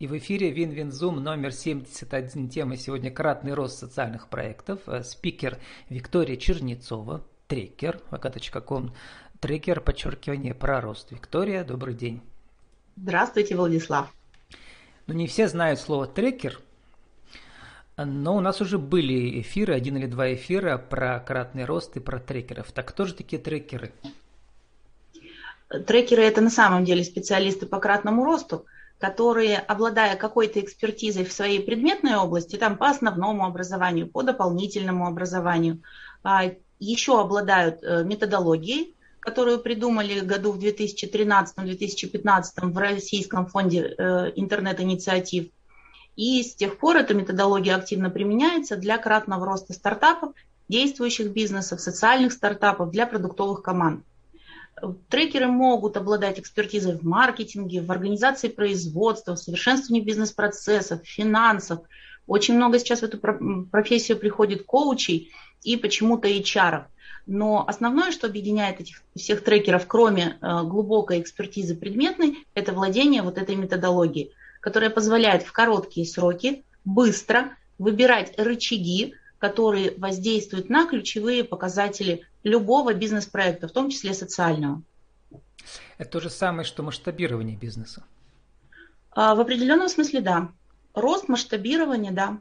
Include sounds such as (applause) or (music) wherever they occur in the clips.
И в эфире Win-Win Zoom номер 71. Тема сегодня «Кратный рост социальных проектов». Э, спикер Виктория Чернецова, трекер, vk.com, трекер, подчеркивание, про рост. Виктория, добрый день. Здравствуйте, Владислав. Ну, не все знают слово трекер, но у нас уже были эфиры, один или два эфира про кратный рост и про трекеров. Так кто же такие трекеры? Трекеры – это на самом деле специалисты по кратному росту, которые, обладая какой-то экспертизой в своей предметной области, там по основному образованию, по дополнительному образованию, а, еще обладают э, методологией, которую придумали году в 2013-2015 в Российском фонде э, интернет-инициатив. И с тех пор эта методология активно применяется для кратного роста стартапов, действующих бизнесов, социальных стартапов, для продуктовых команд. Трекеры могут обладать экспертизой в маркетинге, в организации производства, в совершенствовании бизнес-процессов, финансов. Очень много сейчас в эту профессию приходит коучей и почему-то HR. Но основное, что объединяет этих всех трекеров, кроме э, глубокой экспертизы предметной, это владение вот этой методологией, которая позволяет в короткие сроки быстро выбирать рычаги, которые воздействуют на ключевые показатели любого бизнес-проекта, в том числе социального. Это то же самое, что масштабирование бизнеса. А, в определенном смысле, да. Рост, масштабирование, да.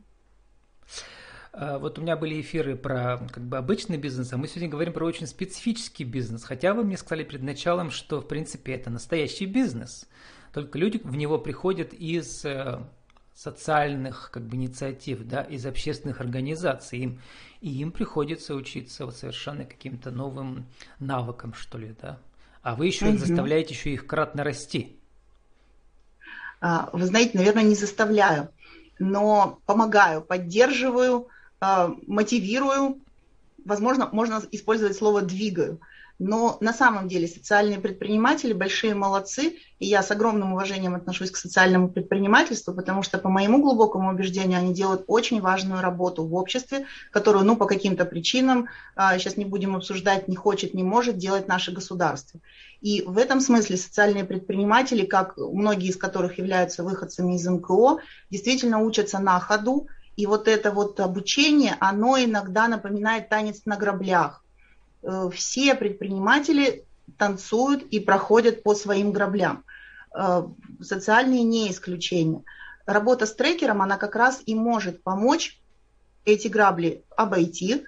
А, вот у меня были эфиры про как бы обычный бизнес, а мы сегодня говорим про очень специфический бизнес. Хотя вы мне сказали перед началом, что в принципе это настоящий бизнес. Только люди в него приходят из э, социальных как бы, инициатив, да, из общественных организаций. Им, и им приходится учиться вот совершенно каким-то новым навыкам, что ли, да. А вы еще угу. заставляете еще их кратно расти. А, вы знаете, наверное, не заставляю, но помогаю, поддерживаю, а, мотивирую. Возможно, можно использовать слово двигаю. Но на самом деле социальные предприниматели большие молодцы, и я с огромным уважением отношусь к социальному предпринимательству, потому что по моему глубокому убеждению они делают очень важную работу в обществе, которую, ну, по каким-то причинам, сейчас не будем обсуждать, не хочет, не может делать наше государство. И в этом смысле социальные предприниматели, как многие из которых являются выходцами из НКО, действительно учатся на ходу, и вот это вот обучение, оно иногда напоминает танец на граблях все предприниматели танцуют и проходят по своим граблям. Э, социальные не исключение. Работа с трекером, она как раз и может помочь эти грабли обойти,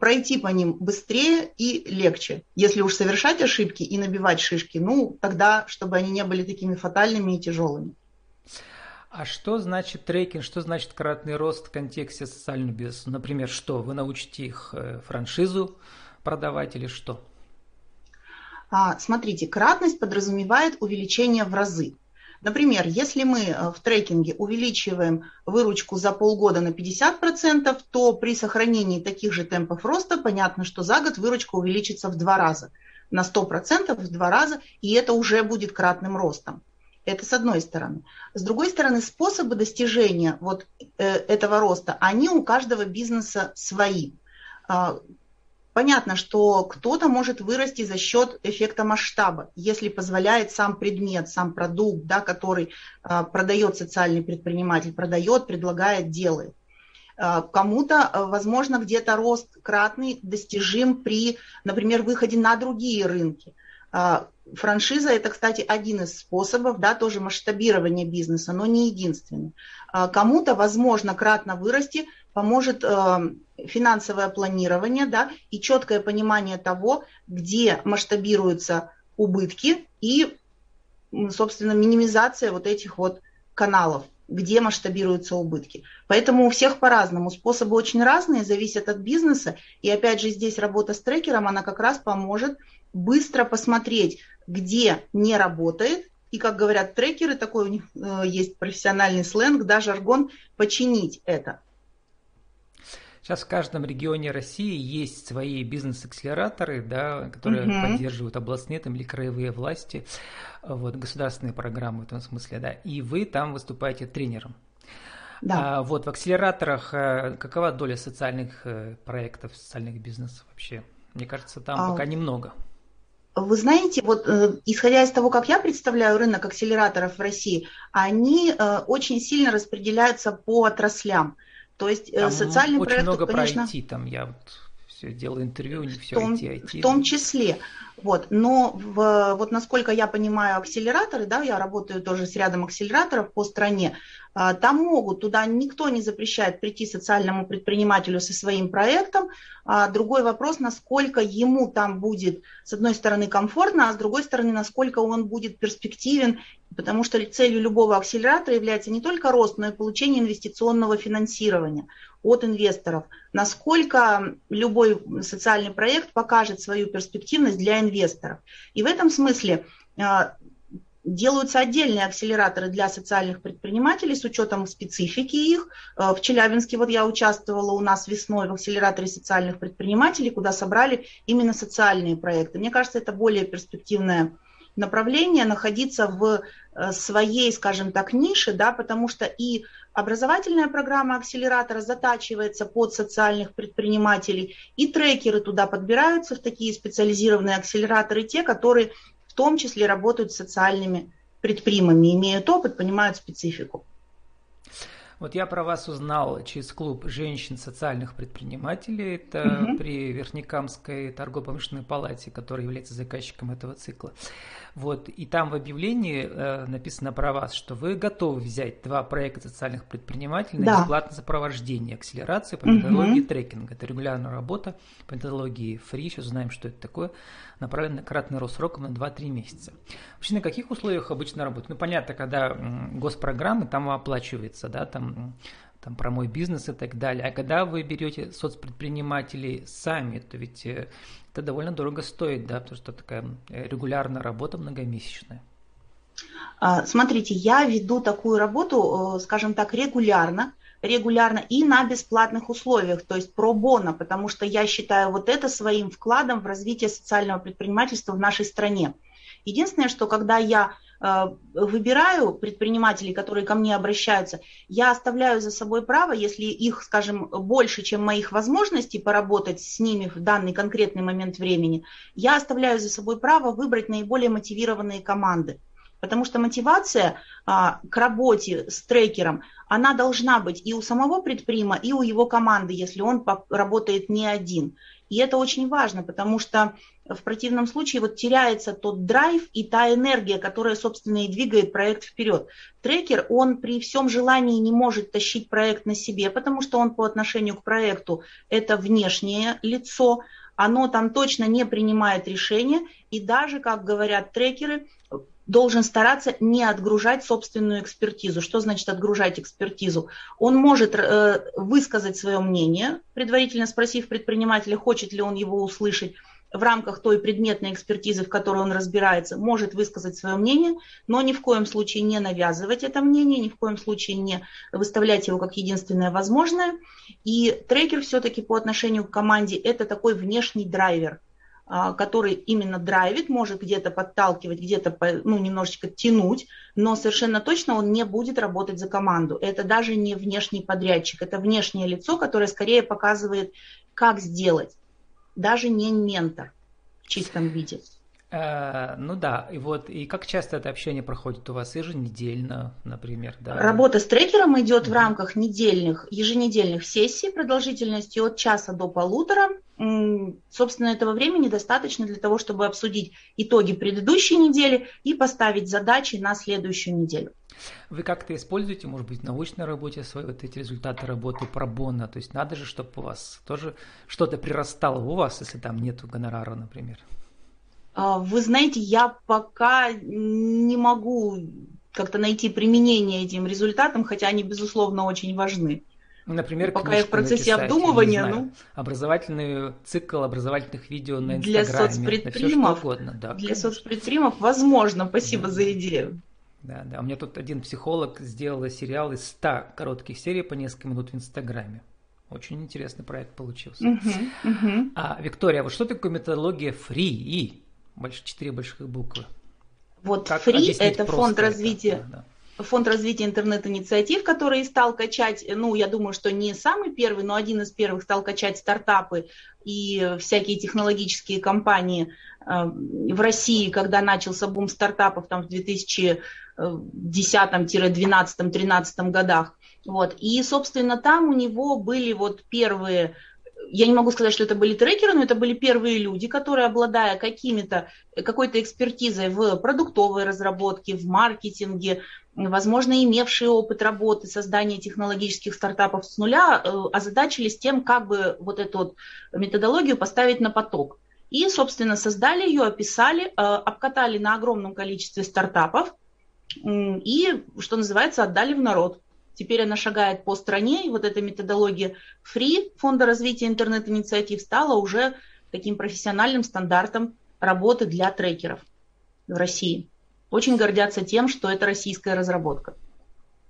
пройти по ним быстрее и легче. Если уж совершать ошибки и набивать шишки, ну, тогда, чтобы они не были такими фатальными и тяжелыми. А что значит трекинг, что значит кратный рост в контексте социального бизнеса? Например, что? Вы научите их э, франшизу продавать или что? А, смотрите, кратность подразумевает увеличение в разы. Например, если мы э, в трекинге увеличиваем выручку за полгода на 50%, то при сохранении таких же темпов роста понятно, что за год выручка увеличится в два раза. На 100% в два раза, и это уже будет кратным ростом. Это с одной стороны. С другой стороны, способы достижения вот э, этого роста, они у каждого бизнеса свои. Понятно, что кто-то может вырасти за счет эффекта масштаба, если позволяет сам предмет, сам продукт, да, который а, продает социальный предприниматель, продает, предлагает, делает. А, кому-то, а, возможно, где-то рост кратный достижим при, например, выходе на другие рынки. Франшиза – это, кстати, один из способов, да, тоже масштабирования бизнеса, но не единственный. Кому-то, возможно, кратно вырасти поможет финансовое планирование да, и четкое понимание того, где масштабируются убытки и, собственно, минимизация вот этих вот каналов, где масштабируются убытки. Поэтому у всех по-разному. Способы очень разные, зависят от бизнеса. И опять же здесь работа с трекером, она как раз поможет быстро посмотреть, где не работает, и, как говорят трекеры, такой у них э, есть профессиональный сленг, да, жаргон, починить это. Сейчас в каждом регионе России есть свои бизнес-акселераторы, да, которые угу. поддерживают областные там, или краевые власти, вот, государственные программы в этом смысле, да, и вы там выступаете тренером. Да. А, вот в акселераторах э, какова доля социальных э, проектов, социальных бизнесов вообще? Мне кажется, там а... пока немного. Вы знаете, вот э, исходя из того, как я представляю рынок акселераторов в России, они э, очень сильно распределяются по отраслям. То есть э, там социальный очень проект, много конечно, про IT, там я вот все делаю интервью, не все в том, IT, IT. В том числе. Вот. Но в, вот насколько я понимаю акселераторы, да, я работаю тоже с рядом акселераторов по стране, а, там могут, туда никто не запрещает прийти социальному предпринимателю со своим проектом. А другой вопрос, насколько ему там будет, с одной стороны, комфортно, а с другой стороны, насколько он будет перспективен, потому что целью любого акселератора является не только рост, но и получение инвестиционного финансирования от инвесторов. Насколько любой социальный проект покажет свою перспективность для инвесторов. И в этом смысле а, Делаются отдельные акселераторы для социальных предпринимателей с учетом специфики их. Э, в Челябинске вот я участвовала у нас весной в акселераторе социальных предпринимателей, куда собрали именно социальные проекты. Мне кажется, это более перспективное направление находиться в э, своей, скажем так, нише, да, потому что и образовательная программа акселератора затачивается под социальных предпринимателей, и трекеры туда подбираются в такие специализированные акселераторы, те, которые в том числе работают с социальными предприимами, имеют опыт, понимают специфику. Вот я про вас узнал через клуб женщин социальных предпринимателей. Это угу. при Верхнекамской торгово-промышленной палате, которая является заказчиком этого цикла. Вот, и там в объявлении э, написано про вас, что вы готовы взять два проекта социальных предпринимателей на да. бесплатное сопровождение, акселерацию по методологии угу. трекинга. Это регулярная работа по методологии free, сейчас узнаем, что это такое, направленная на кратный рост сроком на 2-3 месяца. Вообще на каких условиях обычно работают? Ну, понятно, когда госпрограммы, там оплачивается, да, там там про мой бизнес и так далее. А когда вы берете соцпредпринимателей сами, то ведь э, это довольно дорого стоит, да, потому что такая э, регулярная работа многомесячная. А, смотрите, я веду такую работу, э, скажем так, регулярно, регулярно и на бесплатных условиях, то есть про бона, потому что я считаю вот это своим вкладом в развитие социального предпринимательства в нашей стране. Единственное, что когда я выбираю предпринимателей, которые ко мне обращаются, я оставляю за собой право, если их, скажем, больше, чем моих возможностей поработать с ними в данный конкретный момент времени, я оставляю за собой право выбрать наиболее мотивированные команды. Потому что мотивация а, к работе с трекером, она должна быть и у самого предприма, и у его команды, если он работает не один. И это очень важно, потому что в противном случае вот теряется тот драйв и та энергия, которая, собственно, и двигает проект вперед. Трекер, он при всем желании не может тащить проект на себе, потому что он по отношению к проекту это внешнее лицо, оно там точно не принимает решения, и даже, как говорят трекеры, должен стараться не отгружать собственную экспертизу. Что значит отгружать экспертизу? Он может э, высказать свое мнение, предварительно спросив предпринимателя, хочет ли он его услышать, в рамках той предметной экспертизы, в которой он разбирается, может высказать свое мнение, но ни в коем случае не навязывать это мнение, ни в коем случае не выставлять его как единственное возможное. И трекер все-таки по отношению к команде это такой внешний драйвер, который именно драйвит, может где-то подталкивать, где-то ну, немножечко тянуть, но совершенно точно он не будет работать за команду. Это даже не внешний подрядчик, это внешнее лицо, которое скорее показывает, как сделать даже не ментор в чистом виде. Э, ну да, и вот, и как часто это общение проходит у вас еженедельно, например, да? Работа с трекером идет mm-hmm. в рамках недельных, еженедельных сессий продолжительностью от часа до полутора. Собственно, этого времени достаточно для того, чтобы обсудить итоги предыдущей недели и поставить задачи на следующую неделю. Вы как-то используете, может быть, в научной работе свои вот эти результаты работы пробона? То есть надо же, чтобы у вас тоже что-то прирастало у вас, если там нет гонорара, например. А, вы знаете, я пока не могу как-то найти применение этим результатам, хотя они, безусловно, очень важны. Например, пока я в процессе написать, обдумывания, знаю, ну, образовательный цикл образовательных видео на Инстаграме, для соцпредпримов, угодно, да, для конечно. соцпредпримов, возможно, спасибо да. за идею. Да, да. У меня тут один психолог сделал сериал из 100 коротких серий по несколько минут в Инстаграме. Очень интересный проект получился. Uh-huh, uh-huh. А, Виктория, вот что такое методология FREE? Больше четыре больших буквы. Вот как FREE – это фонд развития. Это, да. Фонд развития интернет-инициатив, который стал качать, ну, я думаю, что не самый первый, но один из первых стал качать стартапы и всякие технологические компании э, в России, когда начался бум стартапов там в 2010-2012-2013 годах. Вот. И, собственно, там у него были вот первые я не могу сказать, что это были трекеры, но это были первые люди, которые, обладая какими-то, какой-то экспертизой в продуктовой разработке, в маркетинге, возможно, имевшие опыт работы, создания технологических стартапов с нуля, э, озадачились тем, как бы вот эту вот методологию поставить на поток. И, собственно, создали ее, описали, э, обкатали на огромном количестве стартапов и, что называется, отдали в народ. Теперь она шагает по стране, и вот эта методология Free Фонда развития интернет-инициатив стала уже таким профессиональным стандартом работы для трекеров в России. Очень гордятся тем, что это российская разработка.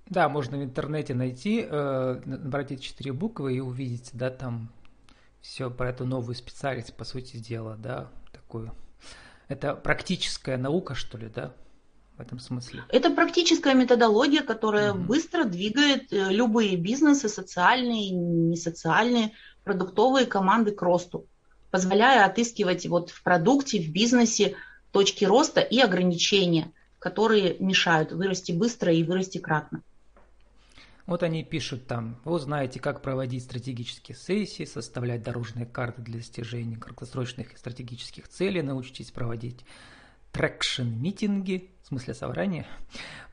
Да, можно в интернете найти, э, набрать эти четыре буквы и увидеть, да, там все про эту новую специальность, по сути дела, да, такую. Это практическая наука, что ли, да? в этом смысле? Это практическая методология, которая угу. быстро двигает э, любые бизнесы, социальные, несоциальные, продуктовые команды к росту, позволяя отыскивать вот в продукте, в бизнесе точки роста и ограничения, которые мешают вырасти быстро и вырасти кратно. Вот они пишут там, вы узнаете, как проводить стратегические сессии, составлять дорожные карты для достижения краткосрочных и стратегических целей, научитесь проводить traction-митинги, в смысле собрания,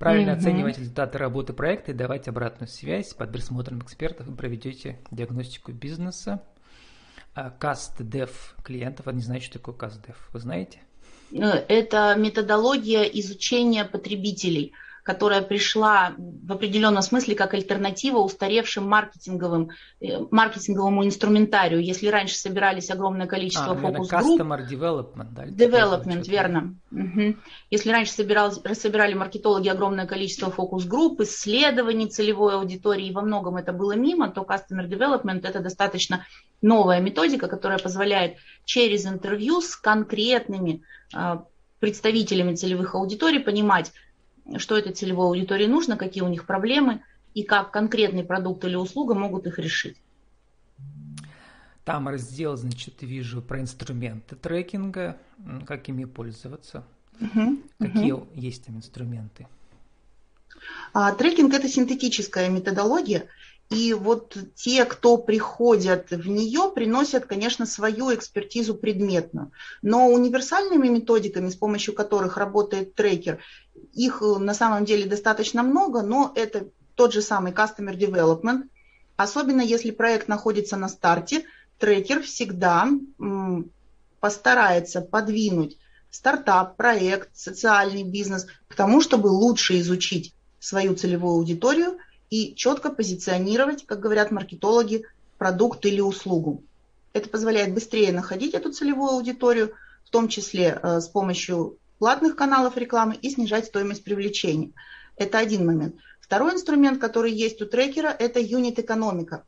правильно mm-hmm. оценивать результаты работы проекта и давать обратную связь под присмотром экспертов и проведете диагностику бизнеса. Каст-дев клиентов, а не знаю, что такое каст-дев, вы знаете? Э, это методология изучения потребителей – которая пришла в определенном смысле как альтернатива устаревшим маркетинговым, э, маркетинговому инструментарию. Если раньше собирались огромное количество а, фокус-групп... Customer development, да? Development, верно. Угу. Если раньше собиралось, собирали маркетологи огромное количество фокус-групп, исследований целевой аудитории, и во многом это было мимо, то Customer Development – это достаточно новая методика, которая позволяет через интервью с конкретными а, представителями целевых аудиторий понимать, что этой целевой аудитории нужно, какие у них проблемы и как конкретный продукт или услуга могут их решить. Там раздел, значит, вижу про инструменты трекинга, как ими пользоваться. Угу, Какие угу. есть там инструменты? А, трекинг это синтетическая методология, и вот те, кто приходят в нее, приносят, конечно, свою экспертизу предметную. Но универсальными методиками, с помощью которых работает трекер, их э, на самом деле достаточно много, но это тот же самый Customer Development. Особенно если проект находится на старте, трекер всегда постарается подвинуть стартап, проект, социальный бизнес к тому, чтобы лучше изучить свою целевую аудиторию – и четко позиционировать, как говорят маркетологи, продукт или услугу. Это позволяет быстрее находить эту целевую аудиторию, в том числе э, с помощью платных каналов рекламы и снижать стоимость привлечения. Это один момент. Второй инструмент, который есть у трекера, это юнит-экономика.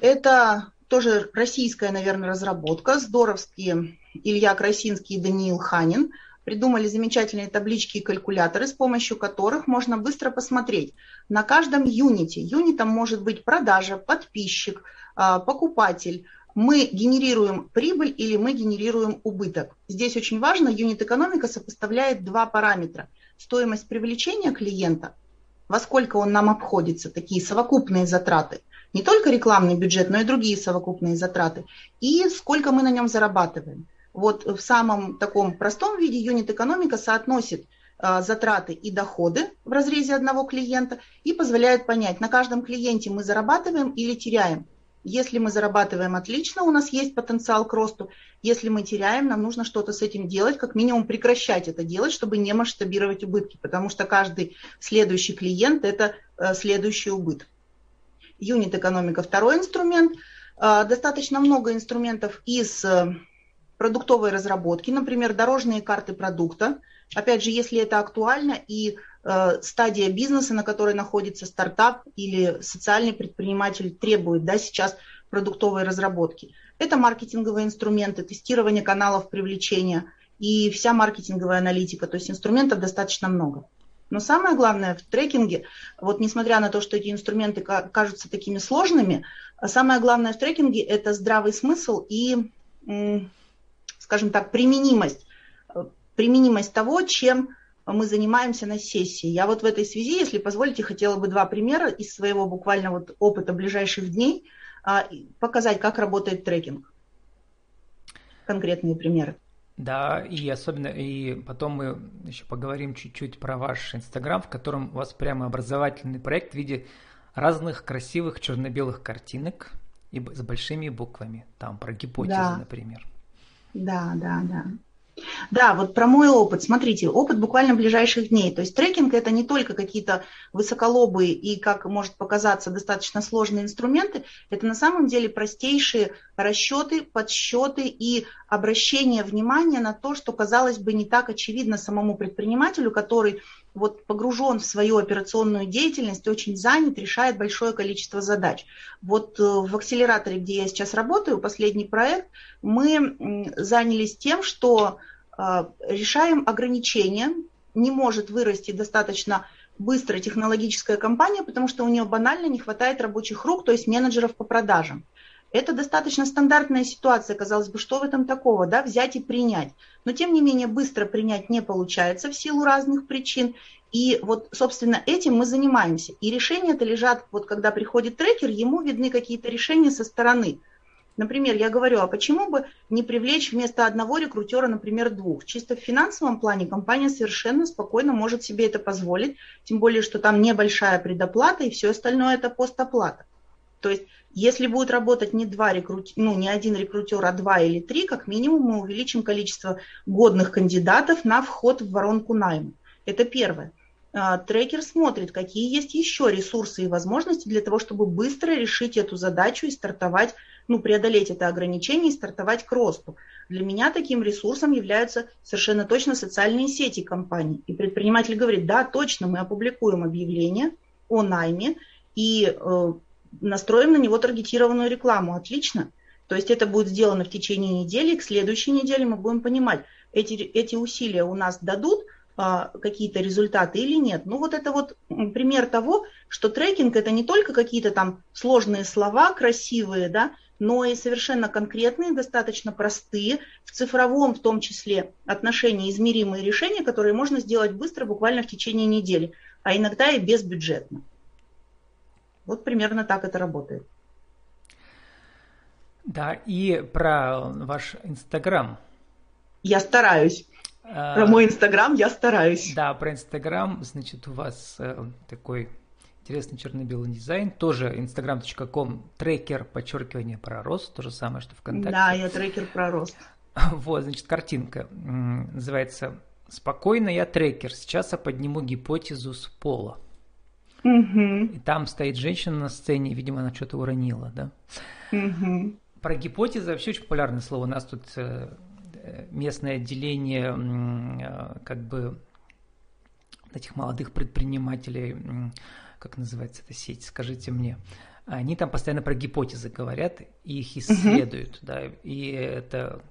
Это тоже российская, наверное, разработка. Здоровские Илья Красинский и Даниил Ханин – придумали замечательные таблички и калькуляторы, с помощью которых можно быстро посмотреть на каждом юните. Юнитом может быть продажа, подписчик, а, покупатель. Мы генерируем прибыль или мы генерируем убыток. Здесь очень важно, юнит-экономика сопоставляет два параметра. Стоимость привлечения клиента, во сколько он нам обходится, такие совокупные затраты, не только рекламный бюджет, но и другие совокупные затраты, и сколько мы на нем зарабатываем вот в самом таком простом виде юнит-экономика соотносит а, затраты и доходы в разрезе одного клиента и позволяет понять, на каждом клиенте мы зарабатываем или теряем. Если мы зарабатываем отлично, у нас есть потенциал к росту. Если мы теряем, нам нужно что-то с этим делать, как минимум прекращать это делать, чтобы не масштабировать убытки, потому что каждый следующий клиент – это э, следующий убыток. Юнит-экономика – второй инструмент. А, достаточно много инструментов из э, продуктовой разработки, например, дорожные карты продукта. Опять же, если это актуально и э, стадия бизнеса, на которой находится стартап или социальный предприниматель требует да, сейчас продуктовой разработки. Это маркетинговые инструменты, тестирование каналов привлечения и вся маркетинговая аналитика. То есть инструментов достаточно много. Но самое главное в трекинге, вот несмотря на то, что эти инструменты кажутся такими сложными, самое главное в трекинге – это здравый смысл и, скажем так, применимость. Применимость того, чем мы занимаемся на сессии. Я вот в этой связи, если позволите, хотела бы два примера из своего буквально вот опыта ближайших дней а, показать, как работает трекинг. Конкретные примеры. Да, и особенно, и потом мы еще поговорим чуть-чуть про ваш Инстаграм, в котором у вас прямо образовательный проект в виде разных красивых черно-белых картинок и с большими буквами. Там про гипотезы, да. например. Да, да, да. Да, вот про мой опыт. Смотрите, опыт буквально ближайших дней. То есть трекинг это не только какие-то высоколобые и, как может показаться, достаточно сложные инструменты. Это на самом деле простейшие расчеты, подсчеты и обращение внимания на то, что, казалось бы, не так очевидно самому предпринимателю, который вот погружен в свою операционную деятельность, очень занят, решает большое количество задач. Вот э, в акселераторе, где я сейчас работаю, последний проект, мы занялись тем, что э, решаем ограничения, не может вырасти достаточно быстро технологическая компания, потому что у нее банально не хватает рабочих рук, то есть менеджеров по продажам. Это достаточно стандартная ситуация, казалось бы, что в этом такого, да, взять и принять. Но, тем не менее, быстро принять не получается в силу разных причин. И вот, собственно, этим мы занимаемся. И решения-то лежат, вот когда приходит трекер, ему видны какие-то решения со стороны. Например, я говорю, а почему бы не привлечь вместо одного рекрутера, например, двух? Чисто в финансовом плане компания совершенно спокойно может себе это позволить, тем более, что там небольшая предоплата и все остальное это постоплата. То есть если будет работать не, два рекрут... ну, не один рекрутер, а два или три, как минимум мы увеличим количество годных кандидатов на вход в воронку найма. Это первое. А, трекер смотрит, какие есть еще ресурсы и возможности для того, чтобы быстро решить эту задачу и стартовать, ну, преодолеть это ограничение и стартовать к росту. Для меня таким ресурсом являются совершенно точно социальные сети компаний. И предприниматель говорит, да, точно, мы опубликуем объявление о найме, и э, настроим на него таргетированную рекламу. Отлично. То есть это будет сделано в течение недели, к следующей неделе мы будем понимать, эти, эти усилия у нас дадут а, какие-то результаты или нет. Ну вот это вот пример того, что трекинг это не только какие-то там сложные слова, красивые, да, но и совершенно конкретные, достаточно простые, в цифровом в том числе отношении измеримые решения, которые можно сделать быстро, буквально в течение недели, а иногда и безбюджетно. Вот примерно так это работает. Да, и про ваш Инстаграм. Я стараюсь. А, про мой Инстаграм я стараюсь. Да, про Инстаграм, значит, у вас э, такой интересный черно-белый дизайн, тоже instagram.com, трекер, подчеркивание про рост, то же самое, что ВКонтакте. Да, я трекер про рост. (laughs) Вот, значит, картинка называется «Спокойно, я трекер, сейчас я подниму гипотезу с пола». Угу. И там стоит женщина на сцене, видимо, она что-то уронила, да? Угу. Про гипотезы вообще очень популярное слово. У нас тут э, местное отделение э, как бы этих молодых предпринимателей, как называется эта сеть, скажите мне. Они там постоянно про гипотезы говорят и их исследуют, угу. да, и это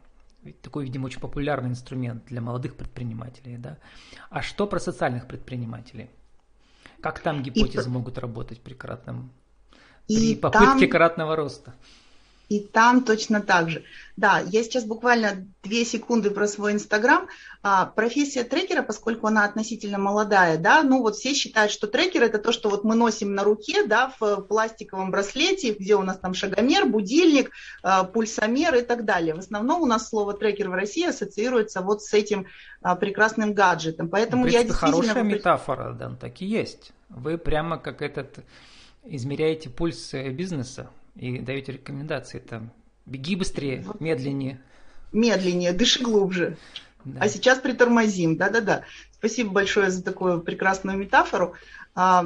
такой, видимо, очень популярный инструмент для молодых предпринимателей, да. А что про социальных предпринимателей? Как там гипотезы и, могут работать при кратном, и при попытке там, кратного роста? И там точно так же. Да, я сейчас буквально две секунды про свой Инстаграм. А, профессия трекера, поскольку она относительно молодая, да, ну вот все считают, что трекер это то, что вот мы носим на руке, да, в пластиковом браслете, где у нас там шагомер, будильник, а, пульсомер и так далее. В основном у нас слово трекер в России ассоциируется вот с этим а, прекрасным гаджетом. Поэтому в принципе, я действительно... хорошая метафора, да, так и есть. Вы прямо как этот измеряете пульс бизнеса и даете рекомендации там. Беги быстрее, медленнее. Медленнее, дыши глубже. Да. А сейчас притормозим. Да-да-да. Спасибо большое за такую прекрасную метафору. А,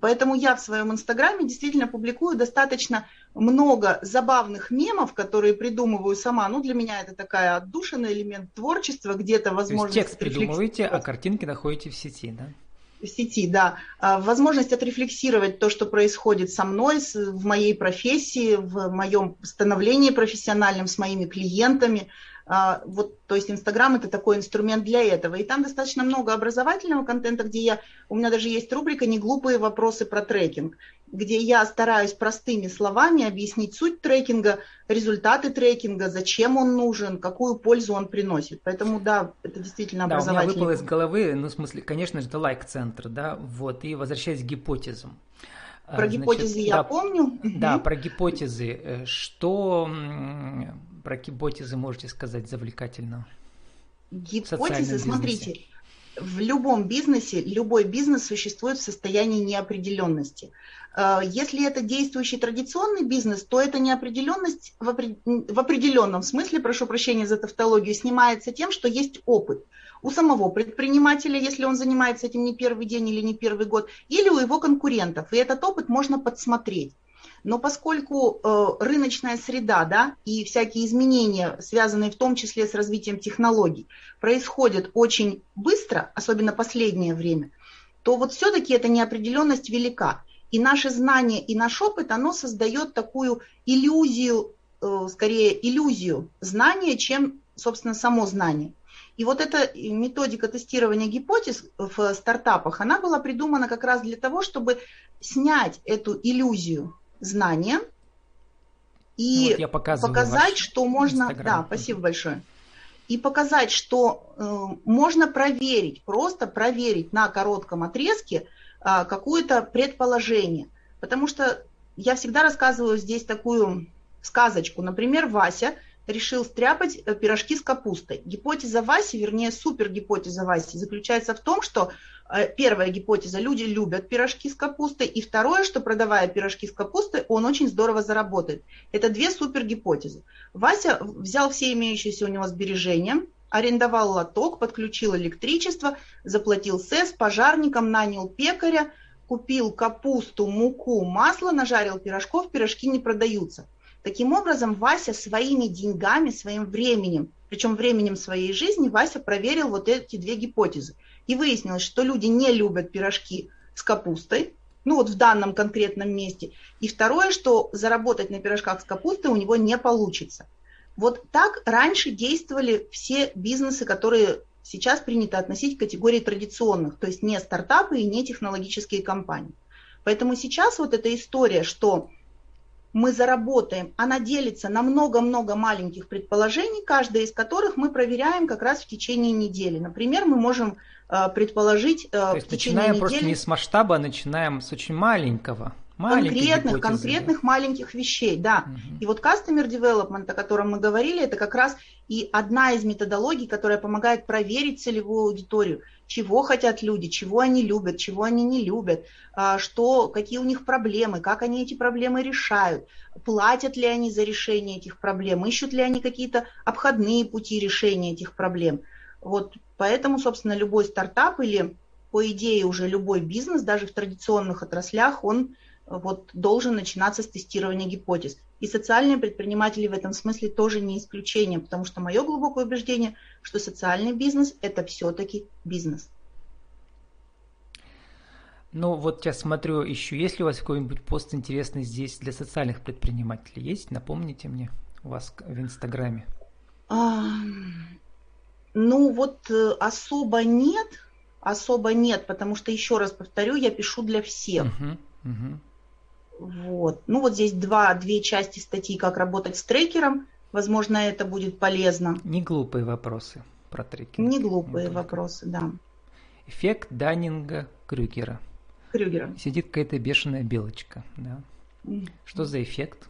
поэтому я в своем инстаграме действительно публикую достаточно много забавных мемов, которые придумываю сама. Ну, для меня это такая отдушина, элемент творчества, где-то возможно. текст придумываете, а картинки находите в сети, да? В сети, да, а, возможность отрефлексировать то, что происходит со мной, в моей профессии, в моем становлении профессиональном, с моими клиентами, а, вот, то есть Инстаграм это такой инструмент для этого. И там достаточно много образовательного контента, где я, у меня даже есть рубрика «Не глупые вопросы про трекинг», где я стараюсь простыми словами объяснить суть трекинга, результаты трекинга, зачем он нужен, какую пользу он приносит. Поэтому, да, это действительно образовательный. Да, у меня выпало из головы, ну, в смысле, конечно же, это лайк-центр, да, вот, и возвращаясь к гипотезам. А, про Значит, гипотезы я да, помню. Да, про гипотезы. Э, что про гипотезы можете сказать завлекательного? Гипотезы, смотрите, в любом бизнесе, любой бизнес существует в состоянии неопределенности. Э, если это действующий традиционный бизнес, то эта неопределенность в определенном смысле, прошу прощения за тавтологию, снимается тем, что есть опыт у самого предпринимателя, если он занимается этим не первый день или не первый год, или у его конкурентов. И этот опыт можно подсмотреть. Но поскольку э, рыночная среда да, и всякие изменения, связанные в том числе с развитием технологий, происходят очень быстро, особенно последнее время, то вот все-таки эта неопределенность велика. И наше знание и наш опыт, оно создает такую иллюзию, э, скорее иллюзию знания, чем, собственно, само знание. И вот эта методика тестирования гипотез в стартапах, она была придумана как раз для того, чтобы снять эту иллюзию знания и ну, вот показать, что можно... Instagram. Да, спасибо большое. И показать, что э, можно проверить, просто проверить на коротком отрезке э, какое-то предположение. Потому что я всегда рассказываю здесь такую сказочку. Например, Вася решил стряпать э, пирожки с капустой. Гипотеза Васи, вернее, супергипотеза Васи заключается в том, что э, первая гипотеза – люди любят пирожки с капустой, и второе, что продавая пирожки с капустой, он очень здорово заработает. Это две супергипотезы. Вася взял все имеющиеся у него сбережения, арендовал лоток, подключил электричество, заплатил СЭС, пожарникам, нанял пекаря, купил капусту, муку, масло, нажарил пирожков, пирожки не продаются – Таким образом, Вася своими деньгами, своим временем, причем временем своей жизни, Вася проверил вот эти две гипотезы. И выяснилось, что люди не любят пирожки с капустой, ну вот в данном конкретном месте. И второе, что заработать на пирожках с капустой у него не получится. Вот так раньше действовали все бизнесы, которые сейчас принято относить к категории традиционных, то есть не стартапы и не технологические компании. Поэтому сейчас вот эта история, что мы заработаем, она делится на много-много маленьких предположений, каждое из которых мы проверяем как раз в течение недели. Например, мы можем э, предположить э, То есть в течение начинаем недели... просто не с масштаба, а начинаем с очень маленького. Конкретных, конкретных маленьких вещей, да. Угу. И вот Customer Development, о котором мы говорили, это как раз и одна из методологий, которая помогает проверить целевую аудиторию чего хотят люди, чего они любят, чего они не любят, а, что, какие у них проблемы, как они эти проблемы решают, платят ли они за решение этих проблем, ищут ли они какие-то обходные пути решения этих проблем. Вот поэтому, собственно, любой стартап или, по идее, уже любой бизнес, даже в традиционных отраслях, он вот, должен начинаться с тестирования гипотез. И социальные предприниматели в этом смысле тоже не исключение, потому что мое глубокое убеждение, что социальный бизнес – это все-таки бизнес. Ну вот я смотрю, ищу, есть ли у вас какой-нибудь пост интересный здесь для социальных предпринимателей? Есть? Напомните мне у вас в Инстаграме. А, ну вот э, особо нет, особо нет, потому что, еще раз повторю, я пишу для всех. Угу, угу. Вот. Ну вот здесь два, две части статьи, как работать с трекером. Возможно, это будет полезно. Не глупые вопросы про трекинг. Не глупые вот вопросы, да. Эффект Даннинга Крюгера. Крюгера. Сидит какая-то бешеная белочка. Да. Что за эффект?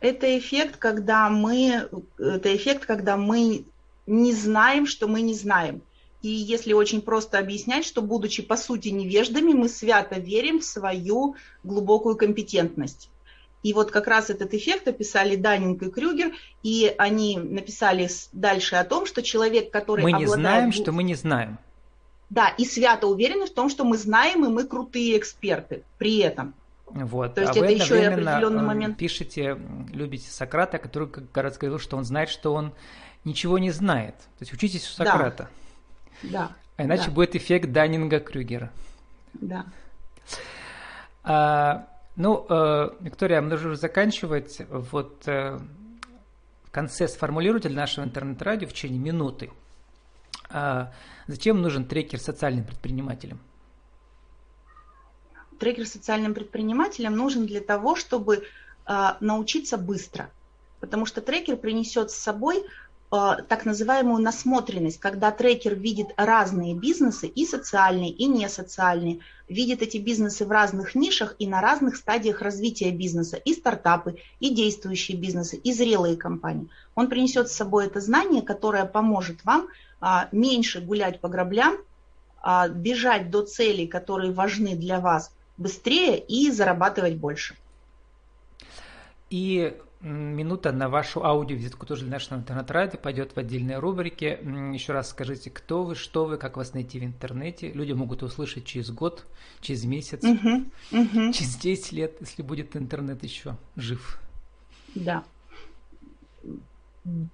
Это эффект, когда мы, это эффект, когда мы не знаем, что мы не знаем. И если очень просто объяснять, что будучи по сути невеждами, мы свято верим в свою глубокую компетентность. И вот как раз этот эффект описали Даннинг и Крюгер, и они написали дальше о том, что человек, который Мы не обладает... знаем, что мы не знаем. Да, и свято уверены в том, что мы знаем, и мы крутые эксперты при этом. Вот. То есть а это еще и определенный момент. Пишите, любите Сократа, который как раз говорил, что он знает, что он ничего не знает. То есть учитесь у Сократа. Да. Да. А иначе да. будет эффект Даннинга-Крюгера. Да. А, ну, э, Виктория, мы нужно заканчивать. Вот э, в конце сформулируйте для нашего интернет-радио в течение минуты. А зачем нужен трекер социальным предпринимателям? Трекер социальным предпринимателям нужен для того, чтобы а, научиться быстро. Потому что трекер принесет с собой так называемую насмотренность, когда трекер видит разные бизнесы, и социальные, и несоциальные, видит эти бизнесы в разных нишах и на разных стадиях развития бизнеса, и стартапы, и действующие бизнесы, и зрелые компании. Он принесет с собой это знание, которое поможет вам а, меньше гулять по граблям, а, бежать до целей, которые важны для вас быстрее и зарабатывать больше. И минута на вашу аудиовизитку тоже для нашего интернет-радио пойдет в отдельной рубрике. Еще раз скажите, кто вы, что вы, как вас найти в интернете. Люди могут услышать через год, через месяц, угу, угу. через 10 лет, если будет интернет еще жив. Да.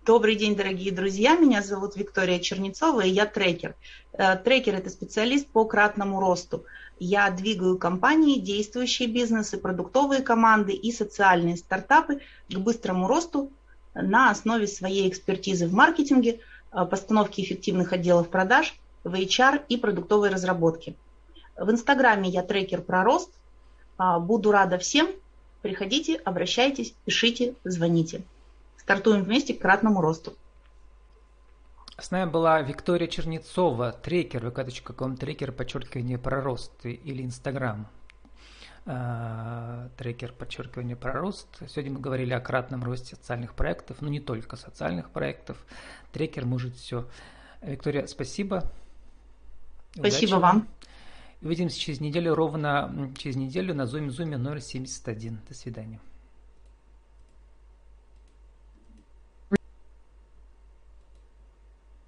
Добрый день, дорогие друзья. Меня зовут Виктория Чернецова, и я трекер. Э, трекер – это специалист по кратному росту. Я двигаю компании, действующие бизнесы, продуктовые команды и социальные стартапы к быстрому росту на основе своей экспертизы в маркетинге, э, постановке эффективных отделов продаж, в HR и продуктовой разработке. В Инстаграме я трекер про рост. Э, буду рада всем. Приходите, обращайтесь, пишите, звоните. Стартуем вместе к кратному росту. С нами была Виктория Чернецова, трекер, vk.com, трекер, подчеркивание, про рост или Инстаграм. Трекер, подчеркивание, про рост. Сегодня мы говорили о кратном росте социальных проектов, но не только социальных проектов. Трекер может все. Виктория, спасибо. Спасибо Удачи. вам. Увидимся через неделю, ровно через неделю на Zoom, Zoom номер 71. До свидания.